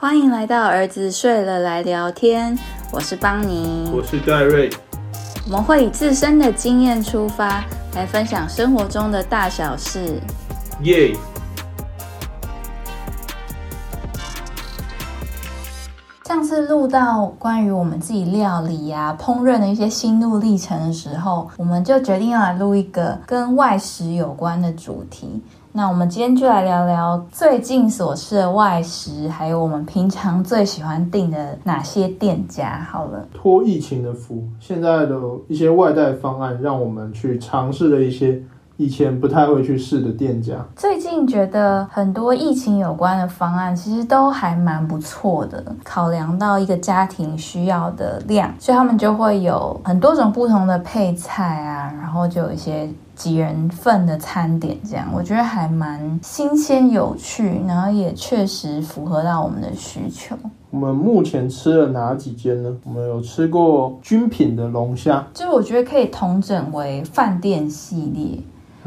欢迎来到儿子睡了来聊天，我是邦尼，我是戴瑞。我们会以自身的经验出发，来分享生活中的大小事。耶！上次录到关于我们自己料理呀、烹饪的一些心路历程的时候，我们就决定要来录一个跟外食有关的主题。那我们今天就来聊聊最近所吃的外食，还有我们平常最喜欢订的哪些店家。好了，托疫情的福，现在的一些外带方案，让我们去尝试了一些以前不太会去试的店家。最近觉得很多疫情有关的方案，其实都还蛮不错的。考量到一个家庭需要的量，所以他们就会有很多种不同的配菜啊，然后就有一些。几人份的餐点，这样我觉得还蛮新鲜有趣，然后也确实符合到我们的需求。我们目前吃了哪几间呢？我们有吃过军品的龙虾，就我觉得可以统整为饭店系列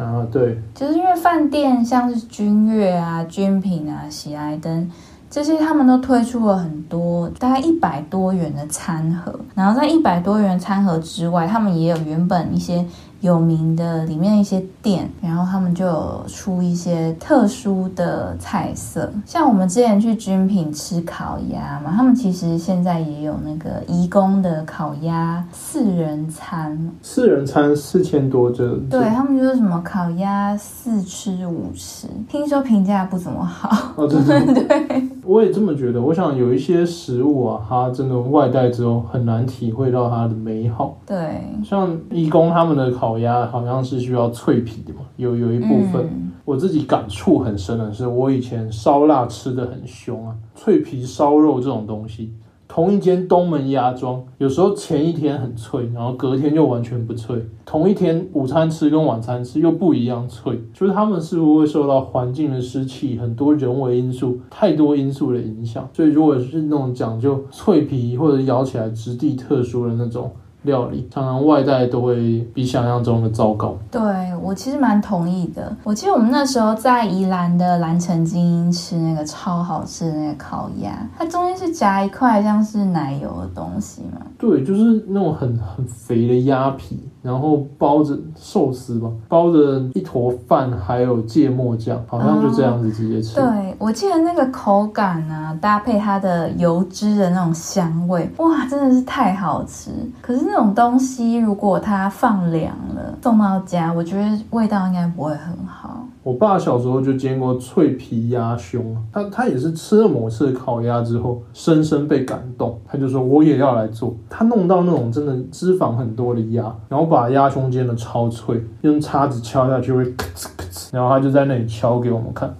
啊，对，就是因为饭店像是君悦啊、君品啊、喜来登这些，他们都推出了很多大概一百多元的餐盒，然后在一百多元餐盒之外，他们也有原本一些。有名的里面一些店，然后他们就有出一些特殊的菜色，像我们之前去军品吃烤鸭嘛，他们其实现在也有那个义工的烤鸭四人餐，四人餐四千多这，对他们就是什么烤鸭四吃五吃，听说评价不怎么好哦，对对 对，我也这么觉得。我想有一些食物啊，它真的外带之后很难体会到它的美好，对，像义工他们的烤。烤鸭好像是需要脆皮的嘛，有有一部分我自己感触很深的是，我以前烧腊吃的很凶啊，脆皮烧肉这种东西，同一间东门鸭庄，有时候前一天很脆，然后隔天就完全不脆。同一天午餐吃跟晚餐吃又不一样脆，就是他们似乎会受到环境的湿气、很多人为因素、太多因素的影响，所以如果是那种讲究脆皮或者咬起来质地特殊的那种。料理常常外带都会比想象中的糟糕。对我其实蛮同意的。我记得我们那时候在宜兰的蓝城精英吃那个超好吃的那个烤鸭，它中间是夹一块像是奶油的东西嘛？对，就是那种很很肥的鸭皮。然后包着寿司吧，包着一坨饭，还有芥末酱，好像就这样子直接吃。对，我记得那个口感啊，搭配它的油脂的那种香味，哇，真的是太好吃。可是那种东西，如果它放凉了送到家，我觉得味道应该不会很好。我爸小时候就煎过脆皮鸭胸，他他也是吃了某次烤鸭之后，深深被感动，他就说我也要来做。他弄到那种真的脂肪很多的鸭，然后把鸭胸煎的超脆，用叉子敲下去会咔哧咔哧，然后他就在那里敲给我们看，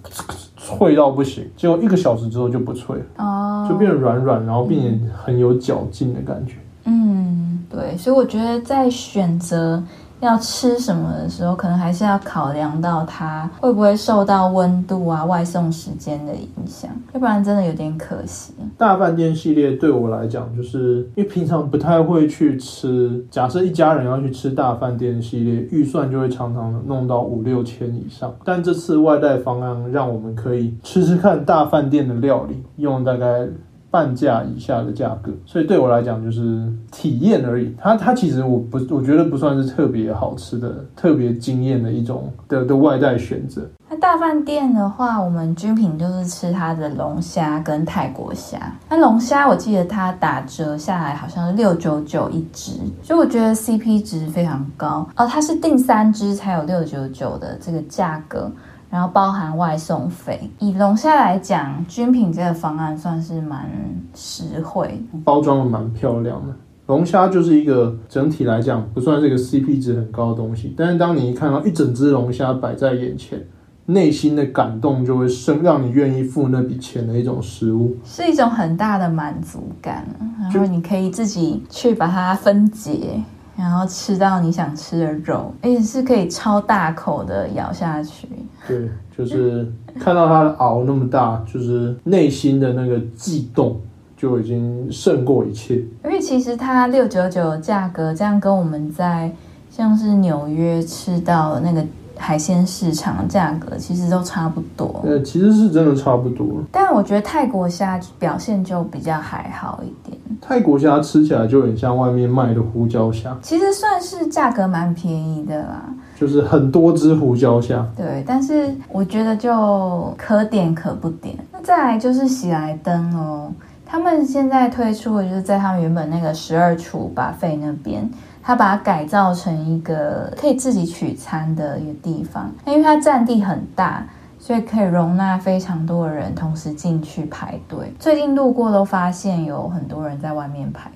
脆到不行。结果一个小时之后就不脆了，哦，就变得软软，然后并且很有嚼劲的感觉。嗯，对，所以我觉得在选择。要吃什么的时候，可能还是要考量到它会不会受到温度啊、外送时间的影响，要不然真的有点可惜。大饭店系列对我来讲，就是因为平常不太会去吃。假设一家人要去吃大饭店系列，预算就会常常弄到五六千以上。但这次外带方案让我们可以吃吃看大饭店的料理，用大概。半价以下的价格，所以对我来讲就是体验而已。它它其实我不我觉得不算是特别好吃的、特别惊艳的一种的的外带选择。那大饭店的话，我们军品就是吃它的龙虾跟泰国虾。那龙虾我记得它打折下来好像是六九九一只，所以我觉得 CP 值非常高哦。它是订三只才有六九九的这个价格。然后包含外送费。以龙虾来讲，军品这个方案算是蛮实惠，包装的蛮漂亮的。龙虾就是一个整体来讲不算是一个 CP 值很高的东西，但是当你一看到一整只龙虾摆在眼前，内心的感动就会生，让你愿意付那笔钱的一种食物，是一种很大的满足感。然后你可以自己去把它分解。然后吃到你想吃的肉，而且是可以超大口的咬下去。对，就是看到它的螯那么大，就是内心的那个悸动就已经胜过一切。因为其实它六九九价格，这样跟我们在像是纽约吃到那个。海鲜市场价格其实都差不多。呃，其实是真的差不多。但我觉得泰国虾表现就比较还好一点。泰国虾吃起来就很像外面卖的胡椒虾，其实算是价格蛮便宜的啦。就是很多只胡椒虾。对，但是我觉得就可点可不点。那再来就是喜来登哦，他们现在推出的就是在他们原本那个十二厨把费那边。它把它改造成一个可以自己取餐的一个地方，因为它占地很大，所以可以容纳非常多的人同时进去排队。最近路过都发现有很多人在外面排。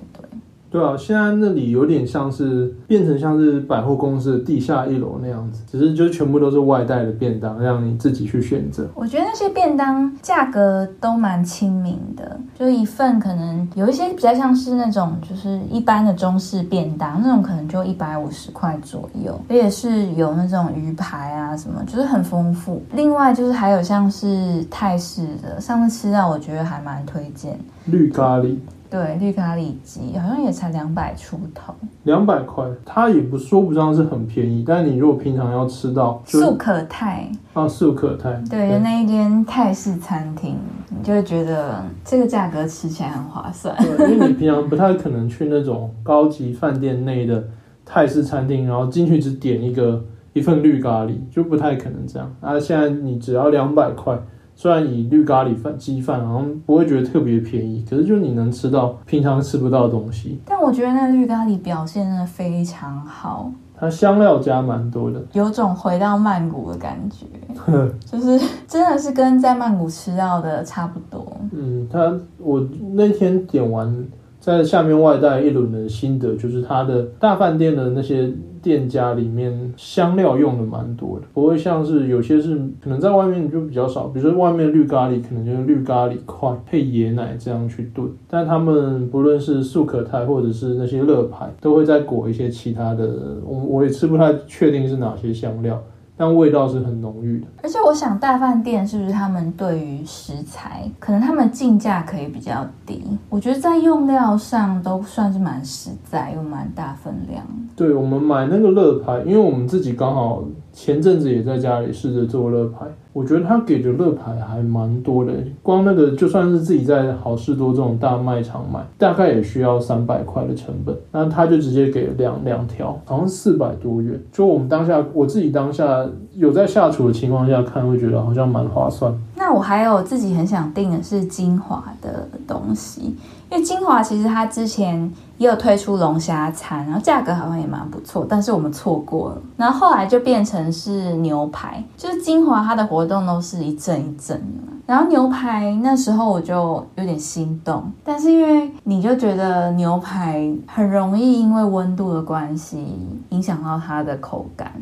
对啊，现在那里有点像是变成像是百货公司的地下一楼那样子，只是就全部都是外带的便当，让你自己去选择。我觉得那些便当价格都蛮亲民的，就一份可能有一些比较像是那种就是一般的中式便当，那种可能就一百五十块左右，也是有那种鱼排啊什么，就是很丰富。另外就是还有像是泰式的，上次吃到我觉得还蛮推荐绿咖喱。对，绿咖喱鸡好像也才两百出头，两百块，它也不说不上是很便宜。但是你如果平常要吃到素可泰啊，素可泰，对，那一间泰式餐厅，你就会觉得这个价格吃起来很划算。对，因为你平常不太可能去那种高级饭店内的泰式餐厅，然后进去只点一个一份绿咖喱，就不太可能这样。啊，现在你只要两百块。虽然以绿咖喱饭鸡饭好像不会觉得特别便宜，可是就你能吃到平常吃不到的东西。但我觉得那绿咖喱表现真的非常好，它香料加蛮多的，有种回到曼谷的感觉，就是真的是跟在曼谷吃到的差不多。嗯，它我那天点完。在下面外带一轮的心得，就是它的大饭店的那些店家里面香料用的蛮多的，不会像是有些是可能在外面就比较少，比如说外面绿咖喱可能就是绿咖喱块配椰奶这样去炖，但他们不论是素可泰或者是那些乐牌，都会再裹一些其他的，我我也吃不太确定是哪些香料。但味道是很浓郁的，而且我想大饭店是不是他们对于食材，可能他们进价可以比较低。我觉得在用料上都算是蛮实在又蛮大分量。对我们买那个乐牌，因为我们自己刚好前阵子也在家里试着做乐牌。我觉得他给的乐牌还蛮多的，光那个就算是自己在好事多这种大卖场买，大概也需要三百块的成本，那他就直接给两两条，好像四百多元。就我们当下我自己当下有在下厨的情况下看，会觉得好像蛮划算。那我还有自己很想订的是精华的东西。因为金华其实它之前也有推出龙虾餐，然后价格好像也蛮不错，但是我们错过了。然后后来就变成是牛排，就是金华它的活动都是一阵一阵的。然后牛排那时候我就有点心动，但是因为你就觉得牛排很容易因为温度的关系影响到它的口感。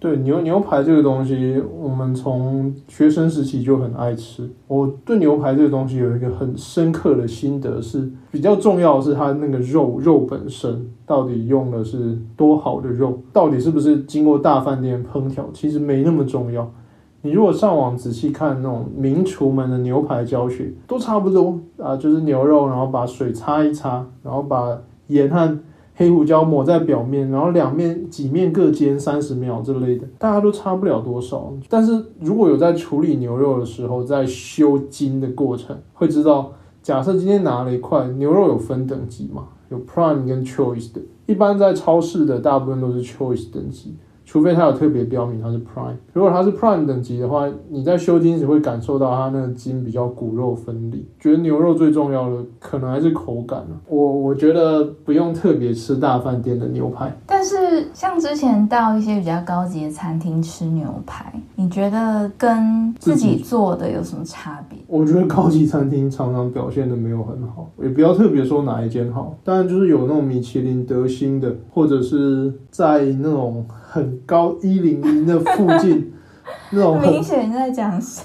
对牛牛排这个东西，我们从学生时期就很爱吃。我对牛排这个东西有一个很深刻的心得，是比较重要的是它那个肉肉本身到底用的是多好的肉，到底是不是经过大饭店烹调，其实没那么重要。你如果上网仔细看那种名厨们的牛排教学，都差不多啊，就是牛肉，然后把水擦一擦，然后把盐和。黑胡椒抹在表面，然后两面几面各煎三十秒之类的，大家都差不了多少。但是如果有在处理牛肉的时候，在修筋的过程，会知道，假设今天拿了一块牛肉，有分等级嘛？有 Prime 跟 Choice 的，一般在超市的大部分都是 Choice 等级。除非它有特别标明它是 Prime，如果它是 Prime 等级的话，你在修筋时会感受到它那个筋比较骨肉分离。觉得牛肉最重要的可能还是口感我我觉得不用特别吃大饭店的牛排，但是像之前到一些比较高级的餐厅吃牛排，你觉得跟自己做的有什么差别？我觉得高级餐厅常常表现的没有很好，也不要特别说哪一间好，当然就是有那种米其林得星的，或者是在那种。很高一零一那附近，那种明显在讲谁？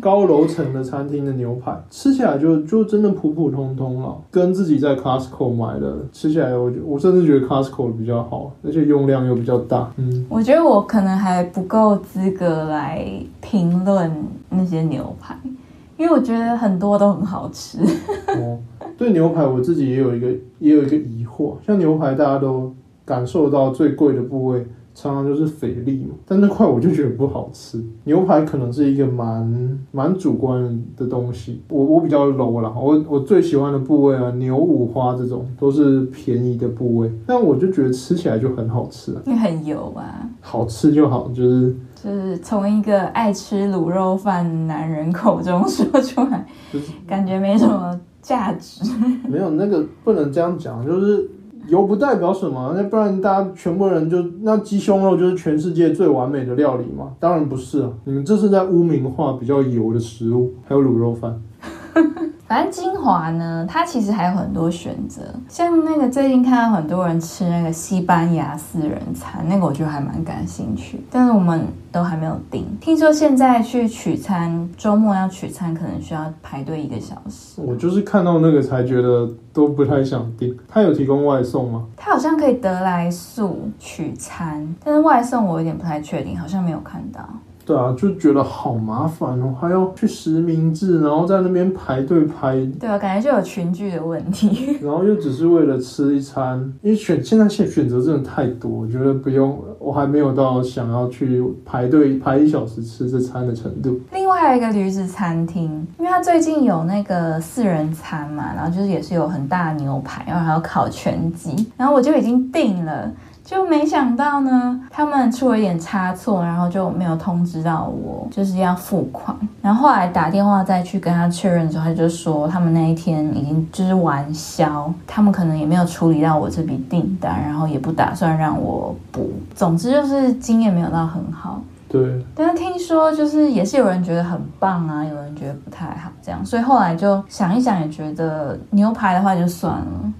高楼层的餐厅的牛排吃起来就就真的普普通通了，跟自己在 Costco 买的吃起来，我我甚至觉得 Costco 比较好，而且用量又比较大。嗯，我觉得我可能还不够资格来评论那些牛排，因为我觉得很多都很好吃。哦，对牛排我自己也有一个也有一个疑惑，像牛排大家都感受到最贵的部位。常常就是肥力嘛，但那块我就觉得不好吃。牛排可能是一个蛮蛮主观的东西，我我比较 low 啦，我我最喜欢的部位啊，牛五花这种都是便宜的部位，但我就觉得吃起来就很好吃啊，因为很油啊。好吃就好，就是就是从一个爱吃卤肉饭男人口中说出来，就是感觉没什么价值。没有那个不能这样讲，就是油不代表什么，那不然大家全部人就那鸡胸肉就是全世界最完美的料理嘛？当然不是啊，你们这是在污名化比较油的食物，还有卤肉饭。反正精华呢，它其实还有很多选择，像那个最近看到很多人吃那个西班牙四人餐，那个我觉得还蛮感兴趣，但是我们都还没有订。听说现在去取餐，周末要取餐可能需要排队一个小时。我就是看到那个才觉得都不太想订。他有提供外送吗？他好像可以得来速取餐，但是外送我有点不太确定，好像没有看到。对啊，就觉得好麻烦哦，还要去实名制，然后在那边排队排，对啊，感觉就有群聚的问题。然后又只是为了吃一餐，因为选现在选选择真的太多，我觉得不用，我还没有到想要去排队排一小时吃这餐的程度。另外还有一个驴子餐厅，因为它最近有那个四人餐嘛，然后就是也是有很大的牛排，然后还有烤全鸡，然后我就已经订了。就没想到呢，他们出了一点差错，然后就没有通知到我，就是要付款。然后后来打电话再去跟他确认之后，他就说他们那一天已经就是完销，他们可能也没有处理到我这笔订单，然后也不打算让我补。总之就是经验没有到很好。对，但是听说就是也是有人觉得很棒啊，有人觉得不太好，这样，所以后来就想一想，也觉得牛排的话就算了。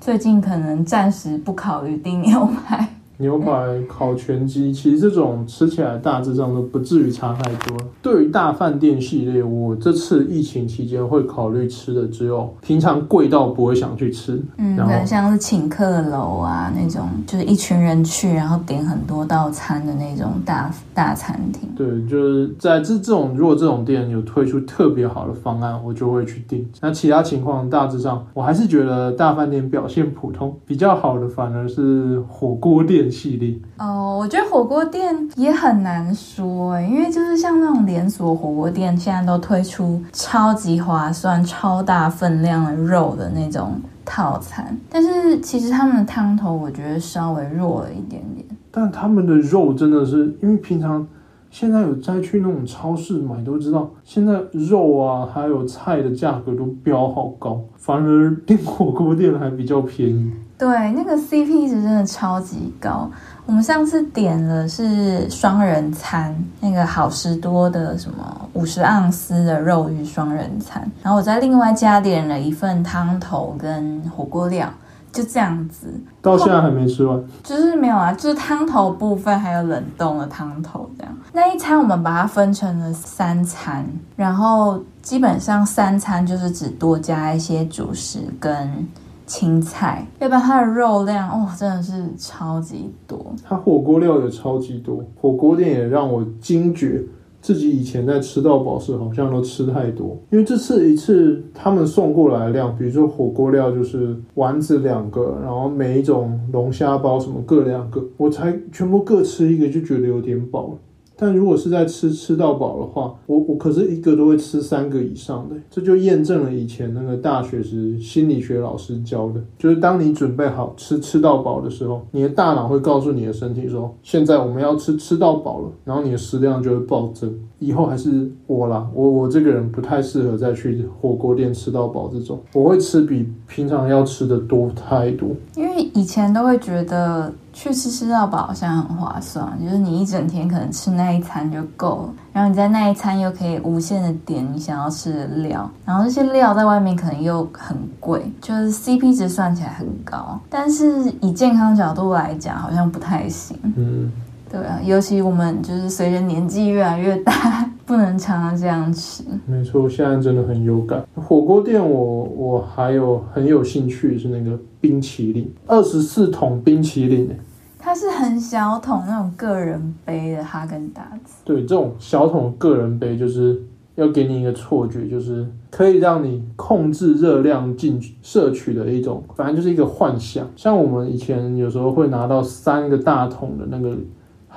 最近可能暂时不考虑订牛排。牛排、烤全鸡，其实这种吃起来大致上都不至于差太多。对于大饭店系列，我这次疫情期间会考虑吃的只有平常贵到不会想去吃，嗯，可能像是请客楼啊那种，就是一群人去，然后点很多道餐的那种大大餐厅。对，就是在这这种如果这种店有推出特别好的方案，我就会去订。那其他情况大致上，我还是觉得大饭店表现普通，比较好的反而是火锅店。系列哦，我觉得火锅店也很难说哎，因为就是像那种连锁火锅店，现在都推出超级划算、超大分量的肉的那种套餐，但是其实他们的汤头我觉得稍微弱了一点点。但他们的肉真的是，因为平常现在有再去那种超市买都知道，现在肉啊还有菜的价格都飙好高，反而订火锅店还比较便宜。对，那个 CP 值真的超级高。我们上次点的是双人餐，那个好食多的什么五十盎司的肉鱼双人餐，然后我再另外加点了一份汤头跟火锅料，就这样子。到现在还没吃完？就是没有啊，就是汤头部分还有冷冻的汤头这样。那一餐我们把它分成了三餐，然后基本上三餐就是只多加一些主食跟。青菜，要不然它的肉量哦，真的是超级多。它火锅料也超级多，火锅店也让我惊觉自己以前在吃到饱时好像都吃太多。因为这次一次他们送过来的量，比如说火锅料就是丸子两个，然后每一种龙虾包什么各两个，我才全部各吃一个就觉得有点饱了。但如果是在吃吃到饱的话，我我可是一个都会吃三个以上的，这就验证了以前那个大学时心理学老师教的，就是当你准备好吃吃到饱的时候，你的大脑会告诉你的身体说，现在我们要吃吃到饱了，然后你的食量就会暴增。以后还是我啦，我我这个人不太适合再去火锅店吃到饱这种，我会吃比平常要吃的多太多。因为以前都会觉得去吃吃到饱好像很划算，就是你一整天可能吃那一餐就够了，然后你在那一餐又可以无限的点你想要吃的料，然后这些料在外面可能又很贵，就是 CP 值算起来很高，但是以健康角度来讲好像不太行。嗯。对啊，尤其我们就是随着年纪越来越大，不能常常这样吃。没错，现在真的很有感。火锅店，我我还有很有兴趣是那个冰淇淋，二十四桶冰淇淋它是很小桶那种个人杯的哈根达斯。对，这种小桶个人杯就是要给你一个错觉，就是可以让你控制热量进摄取的一种，反正就是一个幻想。像我们以前有时候会拿到三个大桶的那个。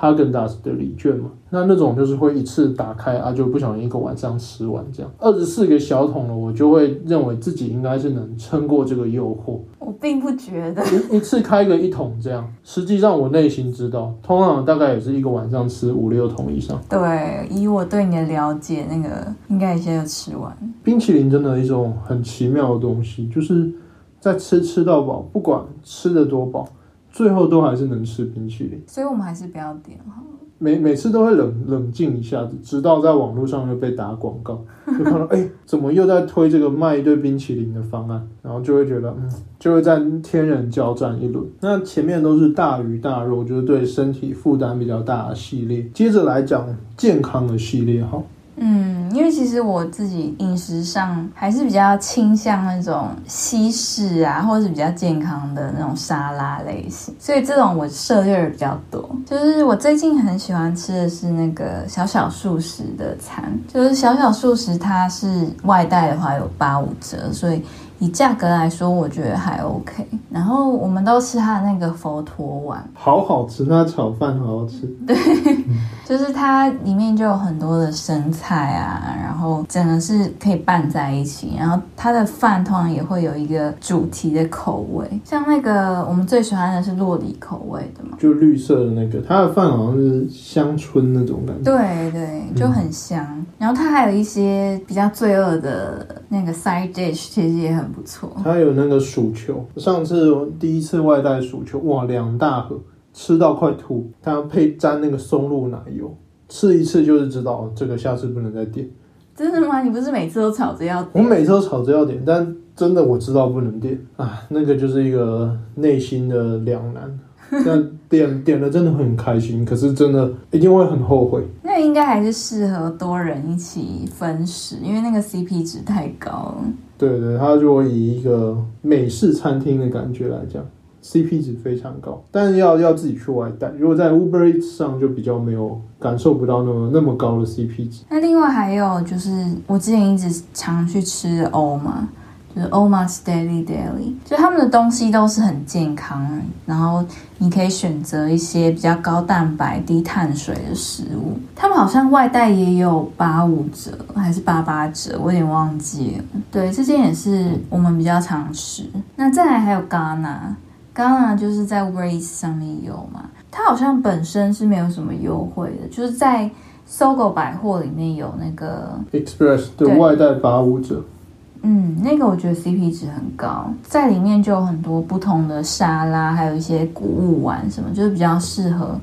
哈根达斯的礼券嘛，那那种就是会一次打开啊，就不小心一个晚上吃完这样。二十四个小桶了，我就会认为自己应该是能撑过这个诱惑。我并不觉得一一次开个一桶这样，实际上我内心知道，通常大概也是一个晚上吃五六桶以上。对，以我对你的了解，那个应该一下就吃完。冰淇淋真的一种很奇妙的东西，就是在吃吃到饱，不管吃的多饱。最后都还是能吃冰淇淋，所以我们还是不要点哈。每每次都会冷冷静一下子，直到在网络上又被打广告，就看到哎，怎么又在推这个卖一堆冰淇淋的方案，然后就会觉得嗯，就会在天人交战一轮。那前面都是大鱼大肉，就是对身体负担比较大的系列。接着来讲健康的系列哈。嗯，因为其实我自己饮食上还是比较倾向那种西式啊，或者是比较健康的那种沙拉类型，所以这种我涉猎比较多。就是我最近很喜欢吃的是那个小小素食的餐，就是小小素食它是外带的话有八五折，所以。以价格来说，我觉得还 OK。然后我们都吃它的那个佛陀碗，好好吃，它炒饭好好吃。对，就是它里面就有很多的生菜啊，然后整个是可以拌在一起。然后它的饭通常也会有一个主题的口味，像那个我们最喜欢的是洛里口味的嘛，就绿色的那个。它的饭好像是香椿那种感觉，对对，就很香。然后它还有一些比较罪恶的那个 side dish，其实也很。不错，它有那个薯球，上次第一次外带薯球，哇，两大盒，吃到快吐。它配沾那个松露奶油，吃一次就是知道这个下次不能再点。真的吗？你不是每次都吵着要？我每次都吵着要点，但真的我知道不能点啊，那个就是一个内心的两难。但点点了真的很开心，可是真的一定会很后悔。那应该还是适合多人一起分食，因为那个 CP 值太高了。对对，它如果以一个美式餐厅的感觉来讲，CP 值非常高。但是要要自己去外带，如果在 Uber Eats 上就比较没有感受不到那么那么高的 CP 值。那另外还有就是我之前一直常去吃欧嘛。就是 Oma's Daily Daily，就他们的东西都是很健康，然后你可以选择一些比较高蛋白、低碳水的食物。他们好像外带也有八五折还是八八折，我有点忘记了。对，这件也是我们比较常吃。那再来还有 Ghana，Ghana 就是在 Eats 上面有嘛，它好像本身是没有什么优惠的，就是在搜狗百货里面有那个 Express 的外带八五折。嗯，那个我觉得 CP 值很高，在里面就有很多不同的沙拉，还有一些谷物丸什么，就是比较适合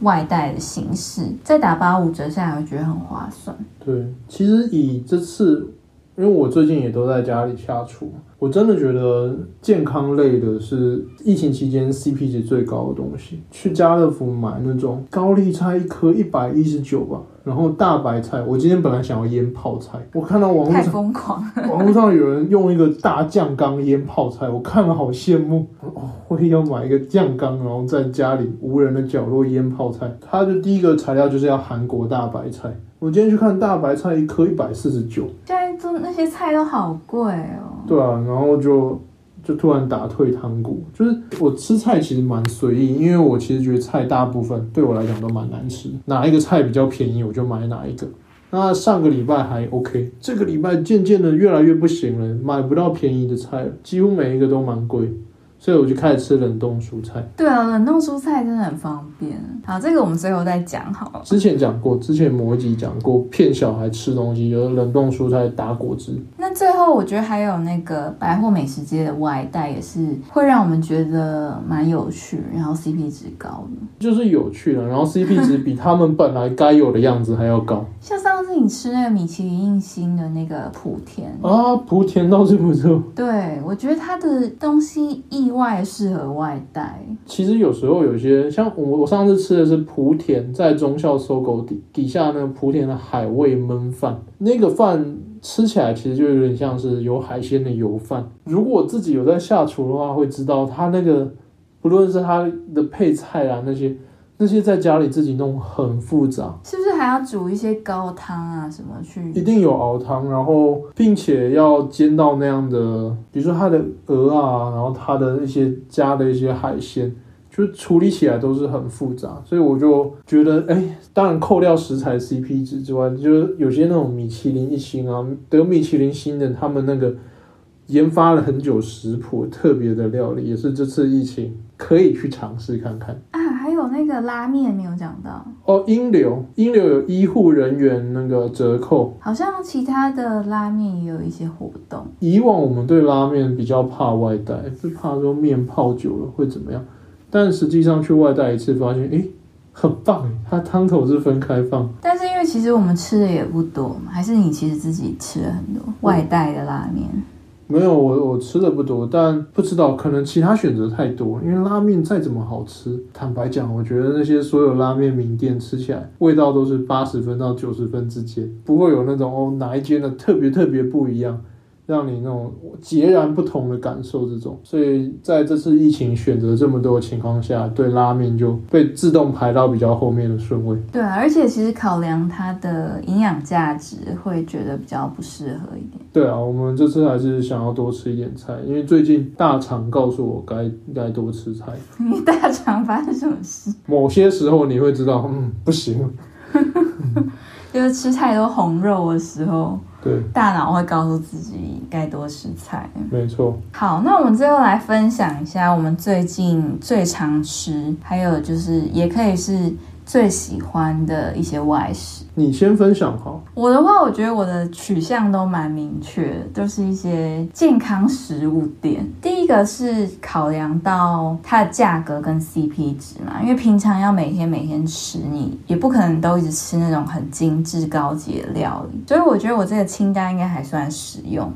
外带的形式。再打八五折下来，我觉得很划算。对，其实以这次，因为我最近也都在家里下厨，我真的觉得健康类的是疫情期间 CP 值最高的东西。去家乐福买那种高丽菜，一颗一百一十九吧。然后大白菜，我今天本来想要腌泡菜，我看到网络上疯狂，网络上有人用一个大酱缸腌泡菜，我看了好羡慕哦，我也要买一个酱缸，然后在家里无人的角落腌泡菜。它的第一个材料就是要韩国大白菜，我今天去看大白菜一颗一百四十九，现都那些菜都好贵哦。对啊，然后就。就突然打退堂鼓，就是我吃菜其实蛮随意，因为我其实觉得菜大部分对我来讲都蛮难吃，哪一个菜比较便宜我就买哪一个。那上个礼拜还 OK，这个礼拜渐渐的越来越不行了，买不到便宜的菜，几乎每一个都蛮贵。所以我就开始吃冷冻蔬菜。对啊，冷冻蔬菜真的很方便。好，这个我们最后再讲好了。之前讲过，之前某一集讲过骗小孩吃东西，有冷冻蔬菜打果汁。那最后我觉得还有那个百货美食街的外带，也是会让我们觉得蛮有趣，然后 CP 值高的。就是有趣的，然后 CP 值比他们本来该有的样子还要高。像上次你吃那个米其林印星的那个莆田啊，莆田倒是不错。对，我觉得它的东西意。外适合外带，其实有时候有些像我，我上次吃的是莆田在中校搜狗底底下那个莆田的海味焖饭，那个饭吃起来其实就有点像是有海鲜的油饭。如果自己有在下厨的话，会知道它那个不论是它的配菜啊那些。那些在家里自己弄很复杂，是不是还要煮一些高汤啊什么去？一定有熬汤，然后并且要煎到那样的，比如说它的鹅啊，然后它的一些加的一些海鲜，就处理起来都是很复杂，所以我就觉得，哎，当然扣掉食材 CP 值之外，就是有些那种米其林一星啊，得米其林星的，他们那个研发了很久食谱特别的料理，也是这次疫情可以去尝试看看啊。还有那个拉面没有讲到哦，英流英流有医护人员那个折扣，好像其他的拉面也有一些活动。以往我们对拉面比较怕外带，是怕说面泡久了会怎么样。但实际上去外带一次，发现哎，很棒哎，它汤头是分开放。但是因为其实我们吃的也不多嘛，还是你其实自己吃了很多外带的拉面。没有，我我吃的不多，但不知道可能其他选择太多。因为拉面再怎么好吃，坦白讲，我觉得那些所有拉面名店吃起来味道都是八十分到九十分之间，不会有那种哦哪一间的特别特别不一样。让你那种截然不同的感受，这种，所以在这次疫情选择这么多的情况下，对拉面就被自动排到比较后面的顺位。对啊，而且其实考量它的营养价值，会觉得比较不适合一点。对啊，我们这次还是想要多吃一点菜，因为最近大肠告诉我该该多吃菜。你大肠发生什么事？某些时候你会知道，嗯，不行。就是吃太多红肉的时候。对，大脑会告诉自己该多吃菜。没错。好，那我们最后来分享一下我们最近最常吃，还有就是也可以是。最喜欢的一些外食，你先分享哈。我的话，我觉得我的取向都蛮明确，就是一些健康食物店。第一个是考量到它的价格跟 CP 值嘛，因为平常要每天每天吃，你也不可能都一直吃那种很精致高级的料理，所以我觉得我这个清单应该还算实用。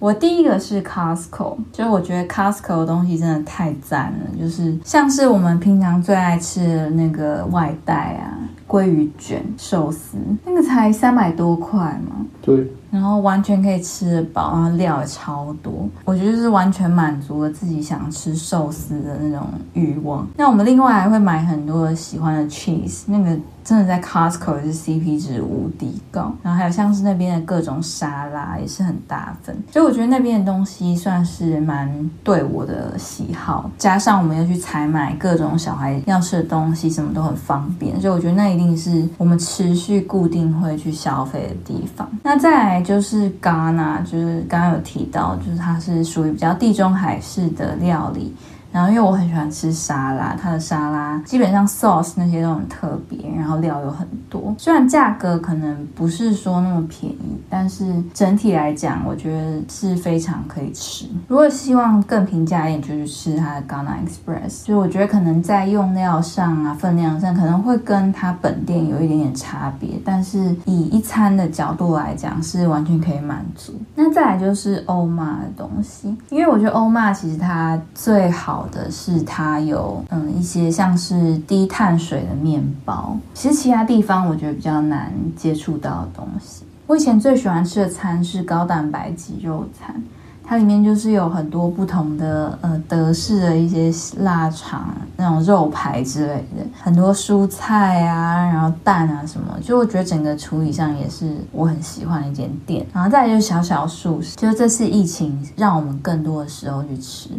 我第一个是 Costco，就是我觉得 Costco 的东西真的太赞了，就是像是我们平常最爱吃的那个外带啊，鲑鱼卷、寿司，那个才三百多块嘛。对。然后完全可以吃得饱，然后料也超多，我觉得是完全满足了自己想吃寿司的那种欲望。那我们另外还会买很多喜欢的 cheese，那个。真的在 Costco 也是 CP 值无敌高，然后还有像是那边的各种沙拉也是很大份，所以我觉得那边的东西算是蛮对我的喜好。加上我们又去采买各种小孩要吃的东西，什么都很方便，所以我觉得那一定是我们持续固定会去消费的地方。那再来就是咖呢就是刚刚有提到，就是它是属于比较地中海式的料理。然后因为我很喜欢吃沙拉，它的沙拉基本上 sauce 那些都很特别，然后料有很多。虽然价格可能不是说那么便宜，但是整体来讲，我觉得是非常可以吃。如果希望更平价一点，就去吃它的 Ghana Express。就我觉得可能在用料上啊、分量上可能会跟它本店有一点点差别，但是以一餐的角度来讲，是完全可以满足。那再来就是欧玛的东西，因为我觉得欧玛其实它最好。好的是它有嗯一些像是低碳水的面包，其实其他地方我觉得比较难接触到的东西。我以前最喜欢吃的餐是高蛋白鸡肉餐，它里面就是有很多不同的呃德式的一些腊肠那种肉排之类的，很多蔬菜啊，然后蛋啊什么，就我觉得整个处理上也是我很喜欢的一间店。然后再就是小小素食，就这次疫情让我们更多的时候去吃。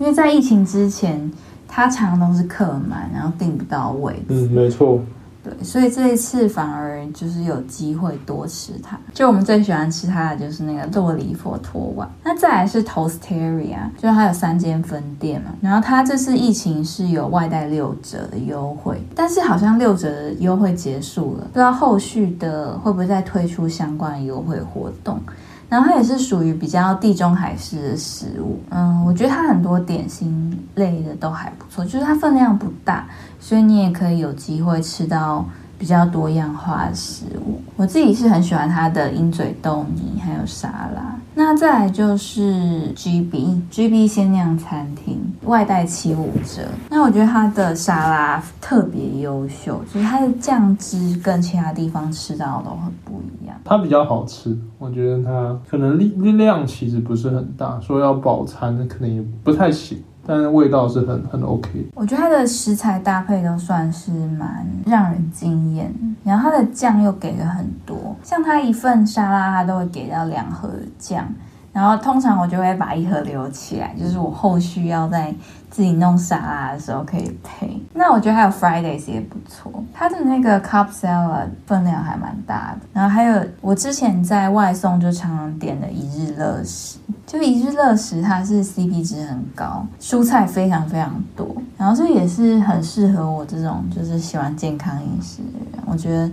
因为在疫情之前，它常常都是客满，然后订不到位置。嗯，没错。对，所以这一次反而就是有机会多吃它。就我们最喜欢吃它的就是那个洛里佛托瓦。那再来是 Toasteria，就是它有三间分店嘛。然后它这次疫情是有外带六折的优惠，但是好像六折的优惠结束了，不知道后续的会不会再推出相关的优惠活动。然后它也是属于比较地中海式的食物，嗯，我觉得它很多点心类的都还不错，就是它分量不大，所以你也可以有机会吃到。比较多样化的食物，我自己是很喜欢它的鹰嘴豆泥，还有沙拉。那再来就是 G B G B 鲜酿餐厅外带七五折。那我觉得它的沙拉特别优秀，就是它的酱汁跟其他地方吃到的都很不一样。它比较好吃，我觉得它可能力量其实不是很大，说要饱餐可能也不太行。但是味道是很很 OK，我觉得它的食材搭配都算是蛮让人惊艳，然后它的酱又给了很多，像它一份沙拉它都会给到两盒酱，然后通常我就会把一盒留起来，就是我后续要再自己弄沙拉的时候可以配。那我觉得还有 Fridays 也不错，它的那个 Cup Salad 分量还蛮大的。然后还有我之前在外送就常常点的一日乐食，就一日乐食它是 CP 值很高，蔬菜非常非常多，然后这也是很适合我这种就是喜欢健康饮食的人，我觉得。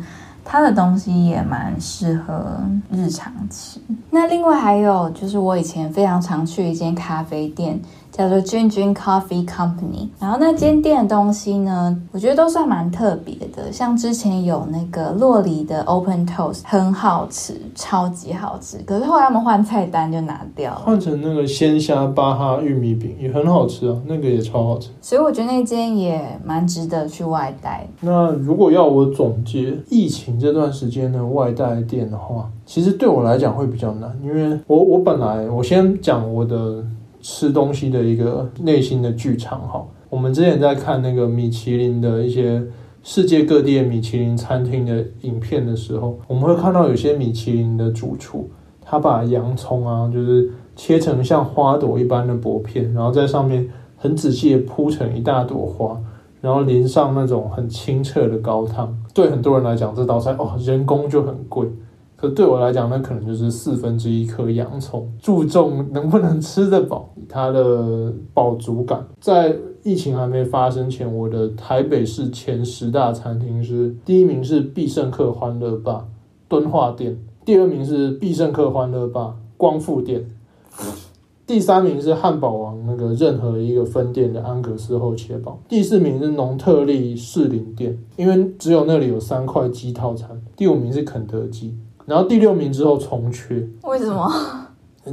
它的东西也蛮适合日常吃。那另外还有就是我以前非常常去一间咖啡店。叫做 Jun Jun Coffee Company，然后那间店的东西呢，我觉得都算蛮特别的。像之前有那个洛梨的 Open Toast，很好吃，超级好吃。可是后来他们换菜单就拿掉了，换成那个鲜虾巴哈玉米饼也很好吃啊，那个也超好吃。所以我觉得那间也蛮值得去外带。那如果要我总结疫情这段时间的外带店的话，其实对我来讲会比较难，因为我我本来我先讲我的。吃东西的一个内心的剧场哈，我们之前在看那个米其林的一些世界各地的米其林餐厅的影片的时候，我们会看到有些米其林的主厨，他把洋葱啊，就是切成像花朵一般的薄片，然后在上面很仔细的铺成一大朵花，然后淋上那种很清澈的高汤。对很多人来讲，这道菜哦，人工就很贵。可对我来讲，那可能就是四分之一颗洋葱。注重能不能吃得饱，它的饱足感。在疫情还没发生前，我的台北市前十大餐厅是：第一名是必胜客欢乐霸敦化店，第二名是必胜客欢乐霸光复店，第三名是汉堡王那个任何一个分店的安格斯厚切堡，第四名是农特利士林店，因为只有那里有三块鸡套餐，第五名是肯德基。然后第六名之后重缺，为什么？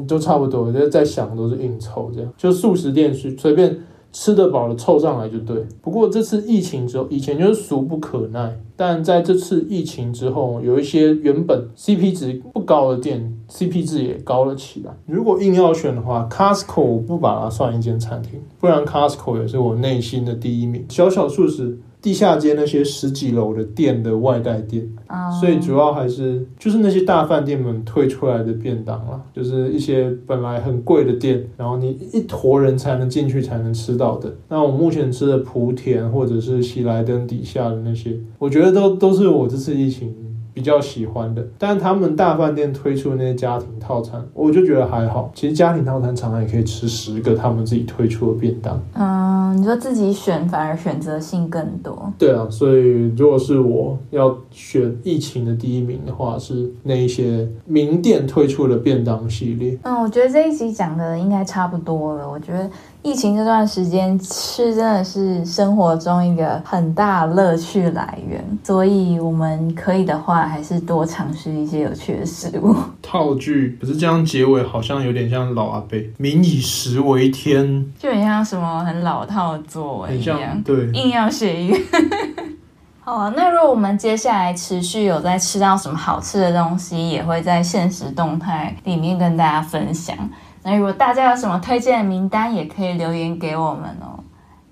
都差不多，就在想都是硬凑这样，就素食店是随便吃得饱了凑上来就对。不过这次疫情之后，以前就是俗不可耐，但在这次疫情之后，有一些原本 CP 值不高的店，CP 值也高了起来。如果硬要选的话，Costco 我不把它算一间餐厅，不然 Costco 也是我内心的第一名。小小素食。地下街那些十几楼的店的外带店，所以主要还是就是那些大饭店们推出来的便当啦，就是一些本来很贵的店，然后你一坨人才能进去才能吃到的。那我目前吃的莆田或者是喜来登底下的那些，我觉得都都是我这次疫情。比较喜欢的，但是他们大饭店推出的那些家庭套餐，我就觉得还好。其实家庭套餐常常也可以吃十个他们自己推出的便当。嗯，你说自己选反而选择性更多。对啊，所以如果是我要选疫情的第一名的话，是那一些名店推出的便当系列。嗯，我觉得这一集讲的应该差不多了。我觉得。疫情这段时间吃真的是生活中一个很大乐趣来源，所以我们可以的话，还是多尝试一些有趣的食物。套句可是这样结尾好像有点像老阿伯，民以食为天，就很像什么很老套的作文一样，对，硬要写一个。好，那如果我们接下来持续有在吃到什么好吃的东西，也会在现实动态里面跟大家分享。那如果大家有什么推荐的名单，也可以留言给我们哦。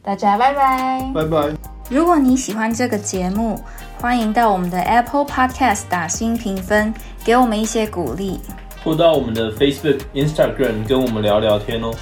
大家拜拜，拜拜。如果你喜欢这个节目，欢迎到我们的 Apple Podcast 打新评分，给我们一些鼓励，或到我们的 Facebook、Instagram 跟我们聊聊天哦。